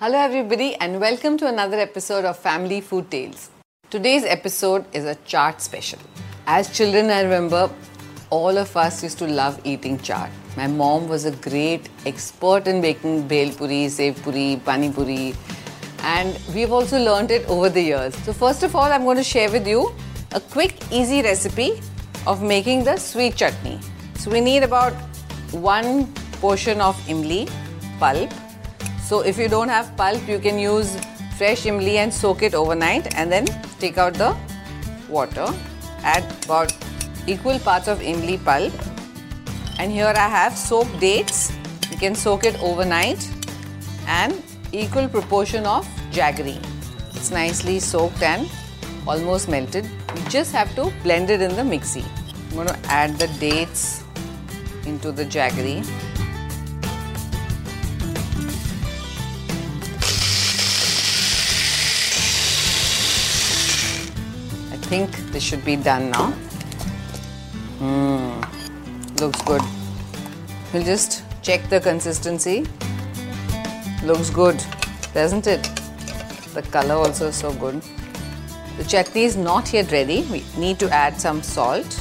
Hello, everybody, and welcome to another episode of Family Food Tales. Today's episode is a chaat special. As children, I remember all of us used to love eating chaat. My mom was a great expert in making bhel puri, sev puri, pani puri, and we've also learned it over the years. So, first of all, I'm going to share with you a quick, easy recipe of making the sweet chutney. So, we need about one portion of imli pulp so if you don't have pulp, you can use fresh imli and soak it overnight and then take out the water. Add about equal parts of imli pulp. And here I have soaked dates. You can soak it overnight and equal proportion of jaggery. It's nicely soaked and almost melted. You just have to blend it in the mixie. I'm going to add the dates into the jaggery. Think this should be done now. Hmm, looks good. We'll just check the consistency. Looks good, doesn't it? The color also so good. The chutney is not yet ready. We need to add some salt,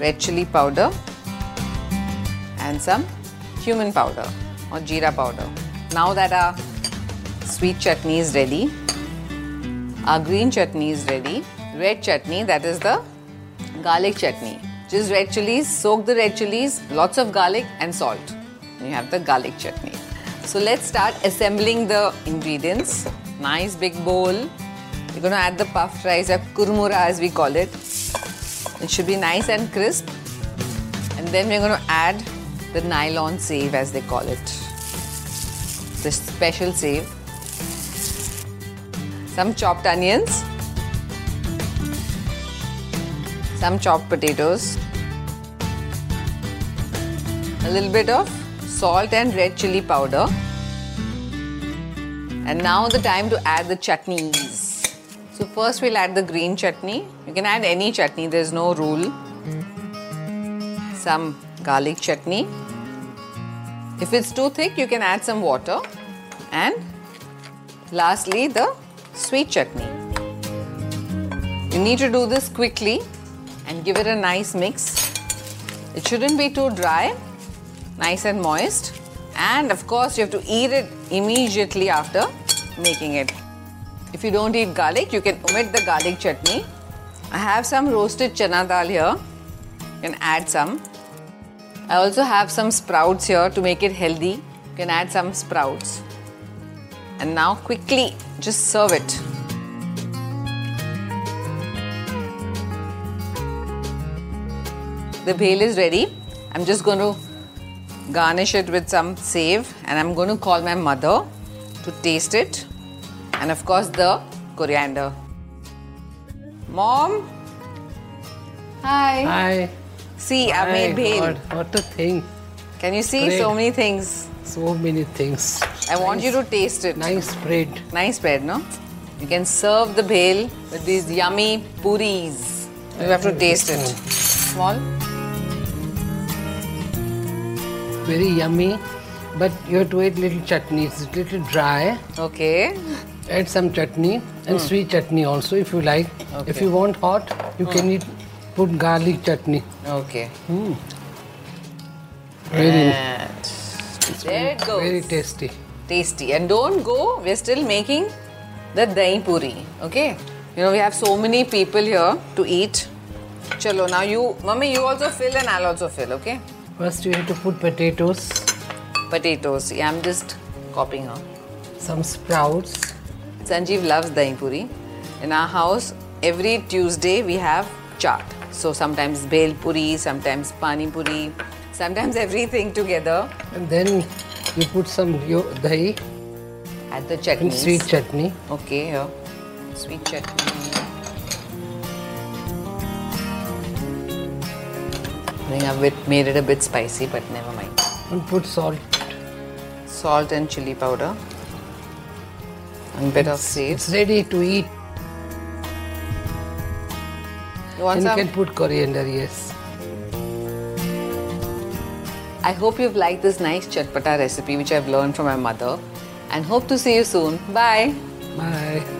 red chili powder, and some cumin powder or jeera powder. Now that our sweet chutney is ready, our green chutney is ready. Red chutney, that is the garlic chutney. Just red chilies, soak the red chilies, lots of garlic and salt. You have the garlic chutney. So let's start assembling the ingredients. Nice big bowl. We're going to add the puffed rice or kurmura as we call it. It should be nice and crisp. And then we're going to add the nylon sev as they call it. The special sev some chopped onions, some chopped potatoes, a little bit of salt and red chili powder. And now the time to add the chutneys. So first we'll add the green chutney. You can add any chutney, there's no rule. Some garlic chutney. If it's too thick, you can add some water. And lastly, the sweet chutney. You need to do this quickly and give it a nice mix. It shouldn't be too dry, nice and moist. And of course, you have to eat it immediately after making it. If you don't eat garlic, you can omit the garlic chutney. I have some roasted chana dal here. You can add some. I also have some sprouts here to make it healthy. You can add some sprouts. And now quickly just serve it. The bhel is ready. I'm just going to garnish it with some sev and I'm going to call my mother to taste it and of course the coriander. Mom? Hi. Hi. See, I made bhel. God, what a thing. Can you see so many things? So many things. I want you to taste it. Nice bread. Nice bread, no? You can serve the bhel with these yummy puris. You have to taste it. Small? Very yummy. But you have to add little chutney. It's a little dry. Okay. Add some chutney and sweet chutney also if you like. Okay. If Hmm. You want hot, you can eat put garlic chutney. Okay. Very And there it goes. very tasty. Tasty. And don't go, we're still making the dahi puri. Okay? You know, we have so many people here to eat. Chalo, now you, Mummy, you also fill and I'll also fill, okay? First you have to put potatoes, Potatoes. Yeah, I'm just copying her. some sprouts, Sanjeev loves dahi puri. In our house, every Tuesday we have chaat. So sometimes bhel puri, sometimes pani puri, sometimes everything together. and then you put some dahi Add the and chutneys. sweet chutney. Okay, here. Sweet chutney. I think I've bit- made it a bit spicy, but never mind. And put salt. Salt and chili powder. And bit of sev. It's ready to eat. You want And you can put coriander, yes. I hope you've liked this nice chatpata recipe which I've learned from my mother. and hope to see you soon. Bye. Bye.